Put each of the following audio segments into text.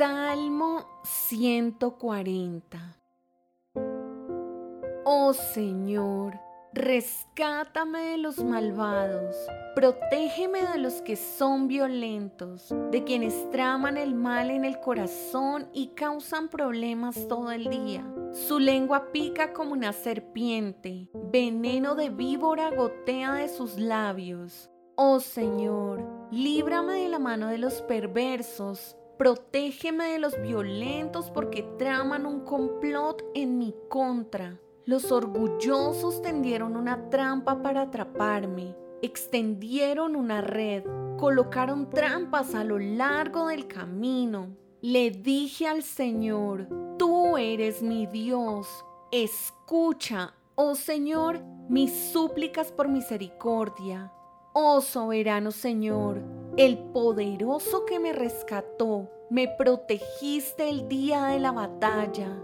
Salmo 140 Oh Señor, rescátame de los malvados, protégeme de los que son violentos, de quienes traman el mal en el corazón y causan problemas todo el día. Su lengua pica como una serpiente, veneno de víbora gotea de sus labios. Oh Señor, líbrame de la mano de los perversos Protégeme de los violentos porque traman un complot en mi contra. Los orgullosos tendieron una trampa para atraparme, extendieron una red, colocaron trampas a lo largo del camino. Le dije al Señor, tú eres mi Dios, escucha, oh Señor, mis súplicas por misericordia. Oh soberano Señor, el poderoso que me rescató, me protegiste el día de la batalla.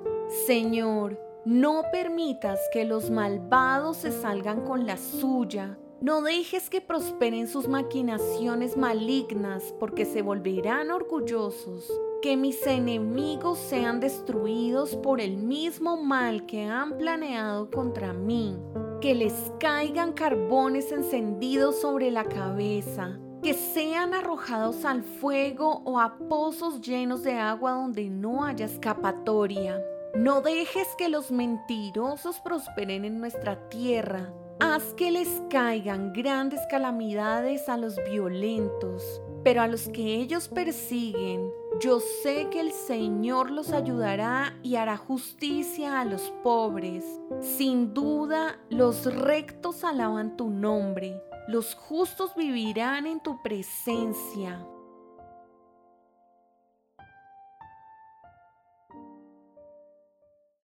Señor, no permitas que los malvados se salgan con la suya. No dejes que prosperen sus maquinaciones malignas porque se volverán orgullosos. Que mis enemigos sean destruidos por el mismo mal que han planeado contra mí que les caigan carbones encendidos sobre la cabeza, que sean arrojados al fuego o a pozos llenos de agua donde no haya escapatoria. No dejes que los mentirosos prosperen en nuestra tierra. Haz que les caigan grandes calamidades a los violentos, pero a los que ellos persiguen, yo sé que el Señor los ayudará y hará justicia a los pobres. Sin duda, los rectos alaban tu nombre, los justos vivirán en tu presencia.